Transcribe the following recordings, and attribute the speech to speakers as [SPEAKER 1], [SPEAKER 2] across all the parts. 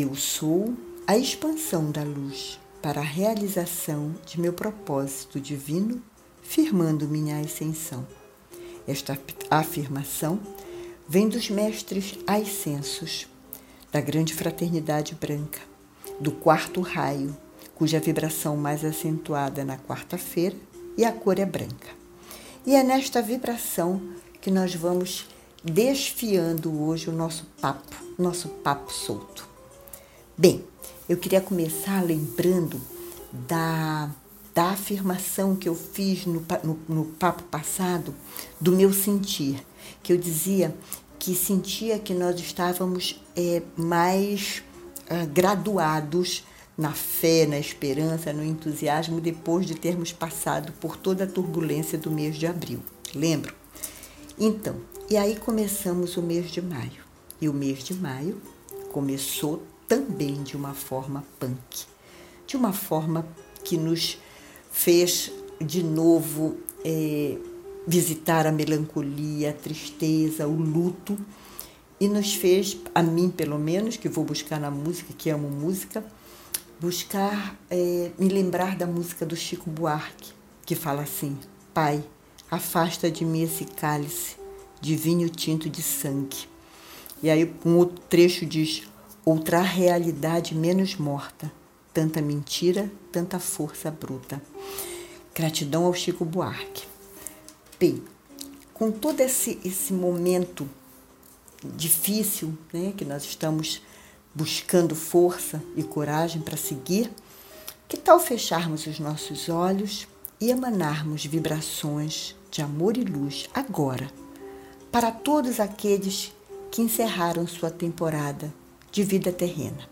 [SPEAKER 1] Eu sou a expansão da luz para a realização de meu propósito divino, firmando minha ascensão. Esta afirmação vem dos mestres ascensos, da grande fraternidade branca, do quarto raio, cuja vibração mais acentuada é na quarta-feira e a cor é branca. E é nesta vibração que nós vamos desfiando hoje o nosso papo, nosso papo solto. Bem, eu queria começar lembrando da, da afirmação que eu fiz no, no, no papo passado do meu sentir, que eu dizia que sentia que nós estávamos é, mais é, graduados na fé, na esperança, no entusiasmo, depois de termos passado por toda a turbulência do mês de abril. Lembro? Então, e aí começamos o mês de maio. E o mês de maio começou também de uma forma punk, de uma forma que nos fez de novo é, visitar a melancolia, a tristeza, o luto e nos fez, a mim pelo menos, que vou buscar na música, que amo música, buscar é, me lembrar da música do Chico Buarque, que fala assim: Pai, afasta de mim esse cálice de vinho tinto de sangue. E aí um outro trecho diz: outra realidade menos morta, tanta mentira, tanta força bruta. Gratidão ao Chico Buarque. Bem, com todo esse, esse momento difícil, né, que nós estamos buscando força e coragem para seguir, que tal fecharmos os nossos olhos e emanarmos vibrações de amor e luz agora para todos aqueles que encerraram sua temporada de vida terrena,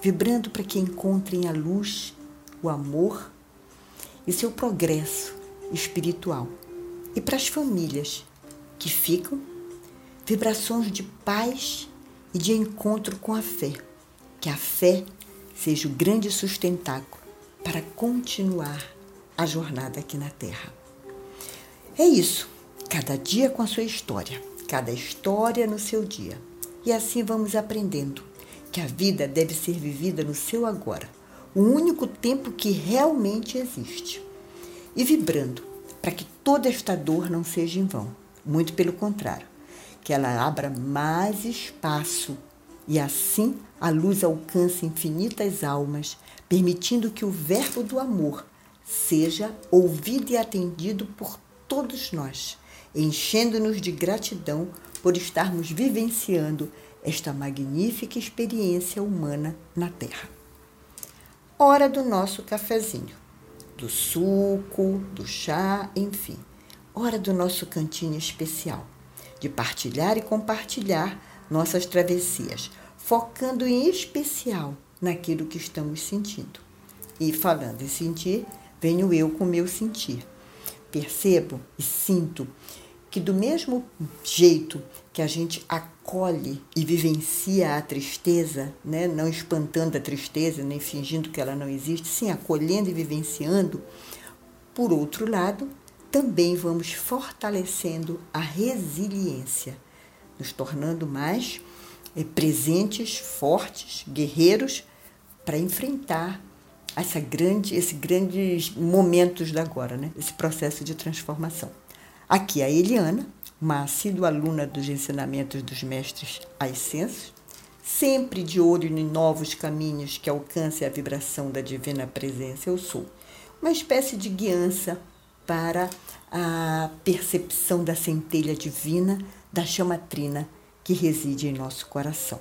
[SPEAKER 1] vibrando para que encontrem a luz, o amor e seu progresso espiritual. E para as famílias que ficam, vibrações de paz e de encontro com a fé. Que a fé seja o grande sustentáculo para continuar a jornada aqui na Terra. É isso, cada dia com a sua história, cada história no seu dia. E assim vamos aprendendo que a vida deve ser vivida no seu agora, o único tempo que realmente existe. E vibrando para que toda esta dor não seja em vão, muito pelo contrário que ela abra mais espaço e assim a luz alcance infinitas almas, permitindo que o verbo do amor seja ouvido e atendido por todos nós, enchendo-nos de gratidão por estarmos vivenciando esta magnífica experiência humana na Terra. Hora do nosso cafezinho, do suco, do chá, enfim, hora do nosso cantinho especial de partilhar e compartilhar nossas travessias, focando em especial naquilo que estamos sentindo. E falando em sentir, venho eu com o meu sentir. Percebo e sinto que, do mesmo jeito que a gente acolhe e vivencia a tristeza, né? não espantando a tristeza, nem fingindo que ela não existe, sim acolhendo e vivenciando, por outro lado, também vamos fortalecendo a resiliência, nos tornando mais é, presentes, fortes, guerreiros para enfrentar essa grande, esses grandes momentos da agora, né? esse processo de transformação. Aqui a Eliana, uma assídua aluna dos ensinamentos dos mestres ascensos, sempre de olho em novos caminhos que alcancem a vibração da divina presença, eu sou. Uma espécie de guiança para a percepção da centelha divina, da chama trina que reside em nosso coração,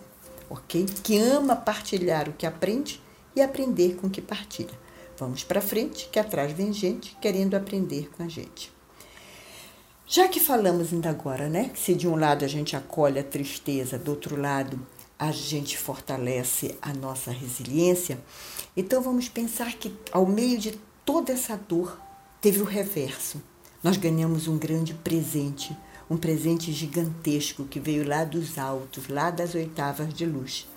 [SPEAKER 1] ok? Que ama partilhar o que aprende e aprender com o que partilha. Vamos para frente, que atrás vem gente querendo aprender com a gente. Já que falamos ainda agora, né? Se de um lado a gente acolhe a tristeza, do outro lado a gente fortalece a nossa resiliência, então vamos pensar que ao meio de toda essa dor, teve o reverso. Nós ganhamos um grande presente, um presente gigantesco que veio lá dos altos, lá das oitavas de luz.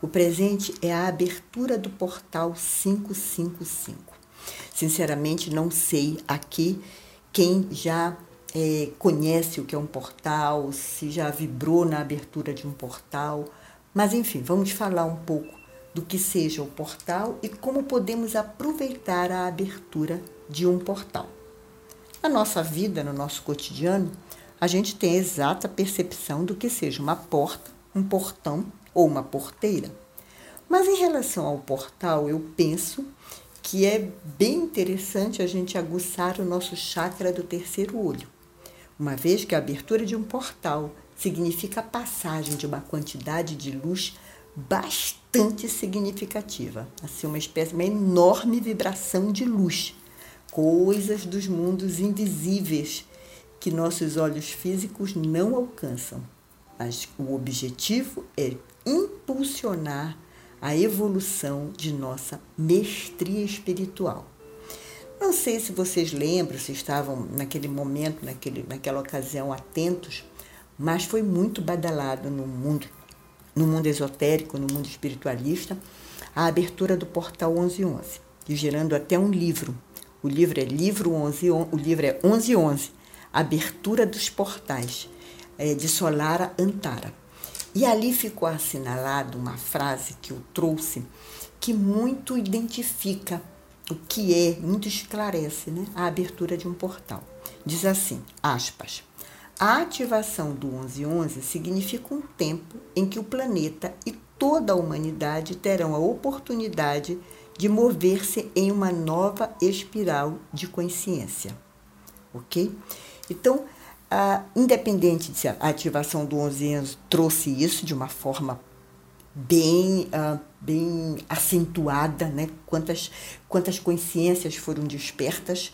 [SPEAKER 1] O presente é a abertura do portal 555. Sinceramente, não sei aqui quem já é, conhece o que é um portal, se já vibrou na abertura de um portal, Mas enfim, vamos falar um pouco do que seja o portal e como podemos aproveitar a abertura de um portal. Na nossa vida, no nosso cotidiano, a gente tem a exata percepção do que seja uma porta, um portão ou uma porteira. Mas em relação ao portal, eu penso que é bem interessante a gente aguçar o nosso chakra do terceiro olho, uma vez que a abertura de um portal significa a passagem de uma quantidade de luz bastante significativa, assim uma espécie, uma enorme vibração de luz, coisas dos mundos invisíveis que nossos olhos físicos não alcançam. Mas o objetivo é impulsionar a evolução de nossa mestria espiritual. Não sei se vocês lembram, se estavam naquele momento, naquele, naquela ocasião atentos, mas foi muito badalado no mundo, no mundo esotérico, no mundo espiritualista, a abertura do portal 1111, gerando até um livro. O livro é livro 11, o livro é 1111, Abertura dos Portais, é, de Solara Antara. E ali ficou assinalado uma frase que eu trouxe que muito identifica o que é, muito esclarece né, a abertura de um portal. Diz assim, aspas, a ativação do 1111 significa um tempo em que o planeta e toda a humanidade terão a oportunidade de mover-se em uma nova espiral de consciência. Ok? Então, independente de se a ativação do 11 anos trouxe isso de uma forma bem, ah, bem acentuada, né? quantas, quantas consciências foram despertas,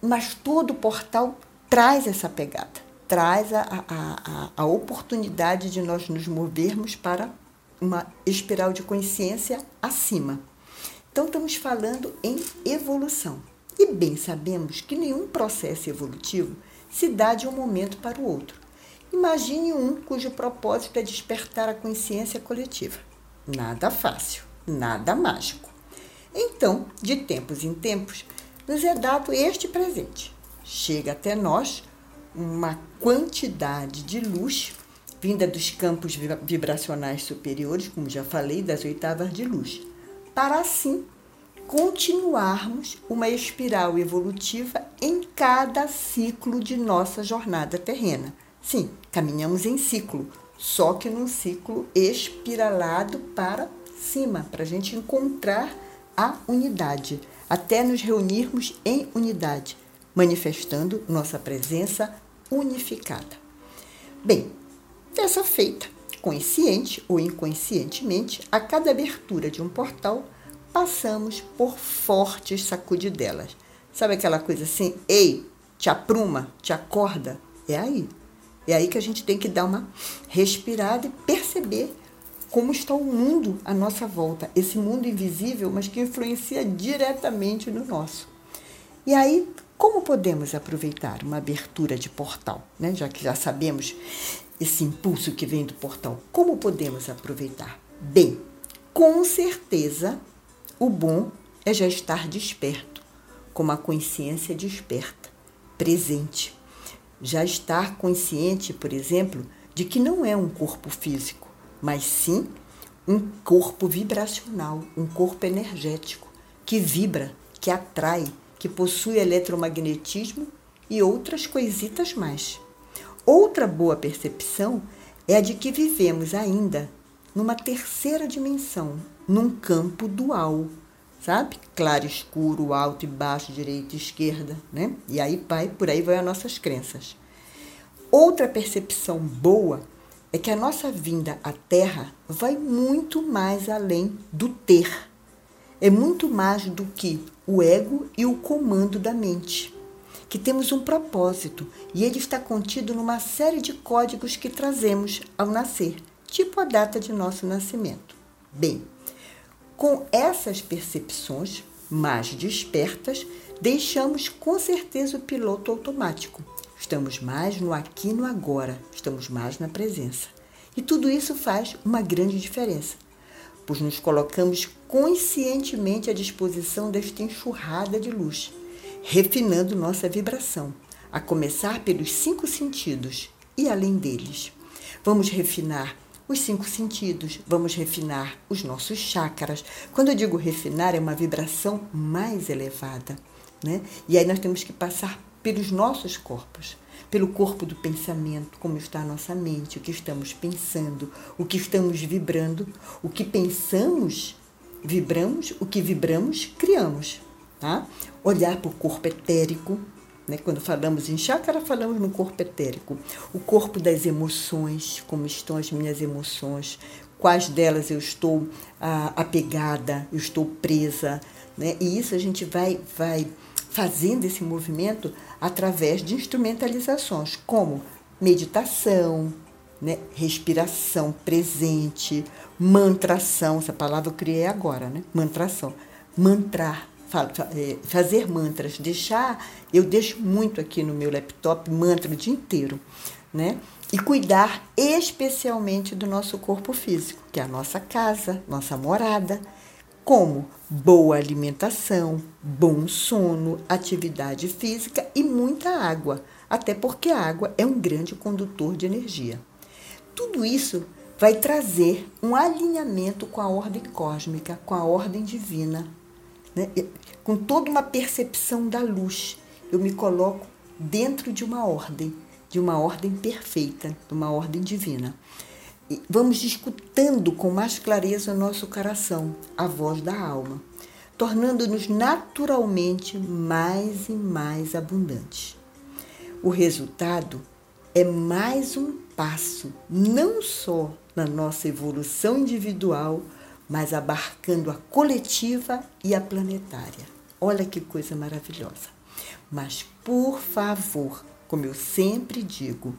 [SPEAKER 1] mas todo portal traz essa pegada, traz a, a, a, oportunidade de nós nos movermos para uma espiral de consciência acima. Então, estamos falando em evolução. E bem sabemos que nenhum processo evolutivo se dá de um momento para o outro. Imagine um cujo propósito é despertar a consciência coletiva. Nada fácil, nada mágico. Então, de tempos em tempos, nos é dado este presente. Chega até nós uma quantidade de luz vinda dos campos vibracionais superiores, como já falei, das oitavas de luz, para assim continuarmos uma espiral evolutiva em cada ciclo de nossa jornada terrena. Sim, caminhamos em ciclo, só que num ciclo espiralado para cima, para a gente encontrar a unidade, até nos reunirmos em unidade, manifestando nossa presença unificada. Bem, dessa feita, consciente ou inconscientemente, a cada abertura de um portal, passamos por fortes sacudidelas. Sabe aquela coisa assim? Ei, te apruma, te acorda? É aí. É aí que a gente tem que dar uma respirada e perceber como está o mundo à nossa volta. Esse mundo invisível, mas que influencia diretamente no nosso. E aí, como podemos aproveitar uma abertura de portal, né? já que já sabemos esse impulso que vem do portal? Como podemos aproveitar? Bem, com certeza o bom é já estar desperto, com a consciência desperta, presente. Já estar consciente, por exemplo, de que não é um corpo físico, mas sim um corpo vibracional, um corpo energético, que vibra, que atrai, que possui eletromagnetismo e outras coisitas mais. Outra boa percepção é a de que vivemos ainda numa terceira dimensão, num campo dual, sabe? Claro, escuro, alto e baixo, direita e esquerda, né? E aí vai, por aí vai as nossas crenças. Outra percepção boa é que a nossa vinda à Terra vai muito mais além do ter. É muito mais do que o ego e o comando da mente. Que temos um propósito e ele está contido numa série de códigos que trazemos ao nascer, tipo a data de nosso nascimento. Bem, com essas percepções mais despertas, deixamos com certeza o piloto automático. Estamos mais no aqui no agora, estamos mais na presença. E tudo isso faz uma grande diferença, pois nos colocamos conscientemente à disposição desta enxurrada de luz, refinando nossa vibração, a começar pelos cinco sentidos e além deles. Vamos refinar os cinco sentidos, vamos refinar os nossos chakras. Quando eu digo refinar, é uma vibração mais elevada, né? E aí nós temos que passar pelos nossos corpos, pelo corpo do pensamento, como está a nossa mente, o que estamos pensando, o que estamos vibrando, o que pensamos, vibramos, o que vibramos, criamos, tá? Olhar para o corpo etérico, né? Quando falamos em chácara, falamos no corpo etérico. O corpo das emoções, como estão as minhas emoções, quais delas eu estou ah, apegada, eu estou presa. Né? E isso a gente vai, vai fazendo esse movimento através de instrumentalizações, como meditação, né? respiração presente, mantração, essa palavra eu criei agora, né? mantração, mantrar, fazer mantras, deixar, eu deixo muito aqui no meu laptop mantra o dia inteiro, né? E cuidar especialmente do nosso corpo físico, que é a nossa casa, nossa morada, como boa alimentação, bom sono, atividade física e muita água, até porque a água é um grande condutor de energia. Tudo isso vai trazer um alinhamento com a ordem cósmica, com a ordem divina, né? com toda uma percepção da luz. Eu me coloco dentro de uma ordem, de uma ordem perfeita, de uma ordem divina. E vamos escutando com mais clareza o nosso coração, a voz da alma, tornando-nos naturalmente mais e mais abundantes. O resultado é mais um passo, não só na nossa evolução individual, mas abarcando a coletiva e a planetária. Olha que coisa maravilhosa. Mas, por favor, como eu sempre digo,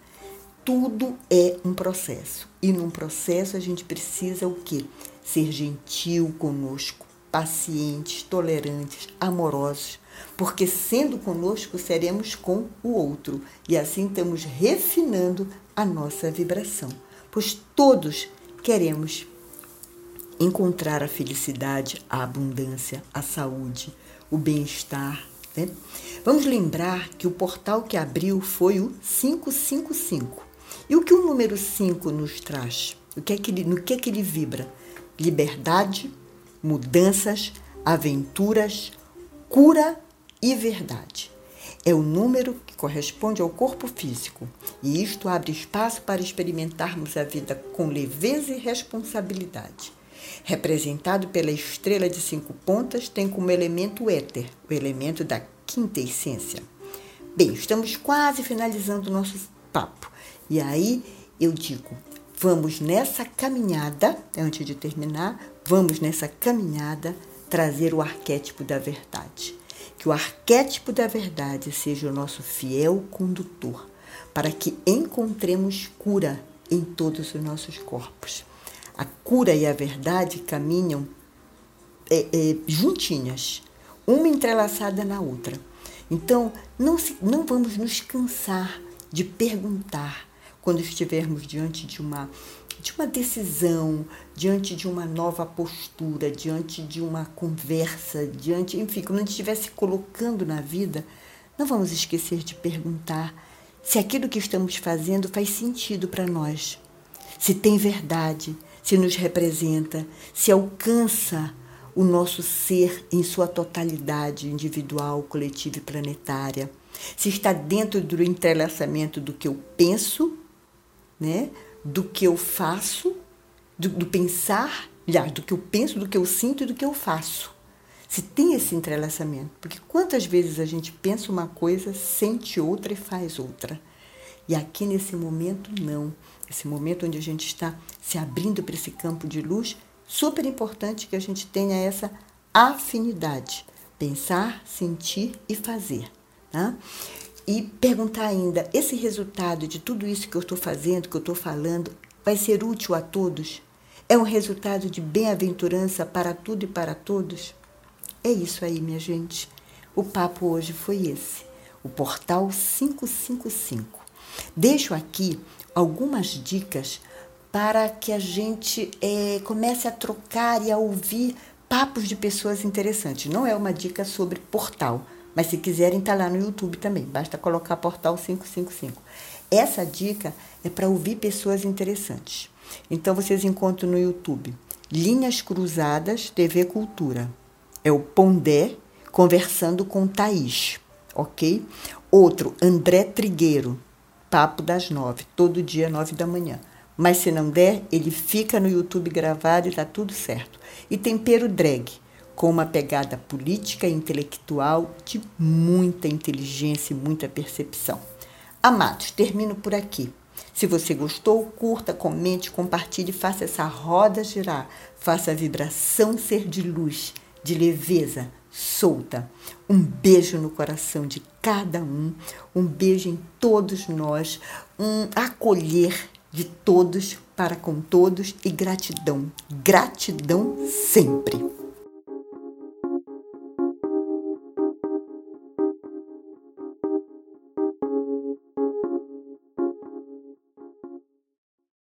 [SPEAKER 1] tudo é um processo. E num processo a gente precisa o quê? Ser gentil conosco, pacientes, tolerantes, amorosos, porque sendo conosco seremos com o outro e assim estamos refinando a nossa vibração, pois todos queremos encontrar a felicidade, a abundância, a saúde, o bem-estar. Né? Vamos lembrar que o portal que abriu foi o 555. E o que o número 5 nos traz? O que é que ele, no que é que ele vibra? Liberdade, mudanças, aventuras, cura e verdade. É o número que corresponde ao corpo físico, e isto abre espaço para experimentarmos a vida com leveza e responsabilidade representado pela estrela de cinco pontas, tem como elemento éter, o elemento da quinta essência. Bem, estamos quase finalizando o nosso papo. E aí eu digo, vamos nessa caminhada, antes de terminar, vamos nessa caminhada trazer o arquétipo da verdade. Que o arquétipo da verdade seja o nosso fiel condutor, para que encontremos cura em todos os nossos corpos a cura e a verdade caminham é, é, juntinhas, uma entrelaçada na outra. Então, não, se, não vamos nos cansar de perguntar quando estivermos diante de uma, de uma decisão, diante de uma nova postura, diante de uma conversa, diante, enfim, quando a gente estiver se colocando na vida, não vamos esquecer de perguntar se aquilo que estamos fazendo faz sentido para nós, se tem verdade, se nos representa, se alcança o nosso ser em sua totalidade individual, coletiva e planetária, se está dentro do entrelaçamento do que eu penso, né, do que eu faço, do, do pensar, aliás, do que eu penso, do que eu sinto e do que eu faço. Se tem esse entrelaçamento, porque quantas vezes a gente pensa uma coisa, sente outra e faz outra. E aqui nesse momento, não esse momento onde a gente está se abrindo para esse campo de luz, super importante que a gente tenha essa afinidade, pensar, sentir e fazer. Tá? E perguntar ainda: esse resultado de tudo isso que eu estou fazendo, que eu estou falando, vai ser útil a todos? É um resultado de bem-aventurança para tudo e para todos? É isso aí, minha gente. O papo hoje foi esse, o Portal 555. Deixo aqui algumas dicas para que a gente é, comece a trocar e a ouvir papos de pessoas interessantes. Não é uma dica sobre portal, mas se quiserem, está lá no YouTube também. Basta colocar portal 555. Essa dica é para ouvir pessoas interessantes. Então vocês encontram no YouTube Linhas Cruzadas TV Cultura. É o Pondé conversando com Thaís, ok? Outro, André Trigueiro, Papo das Nove, todo dia, nove da manhã. Mas se não der, ele fica no YouTube gravado e tá tudo certo. E Tempero Drag, com uma pegada política e intelectual de muita inteligência e muita percepção. Amados, termino por aqui. Se você gostou, curta, comente, compartilhe, faça essa roda girar, faça a vibração ser de luz, de leveza, solta. Um beijo no coração de cada um, um beijo em todos nós, um acolher de todos para com todos e gratidão, gratidão sempre.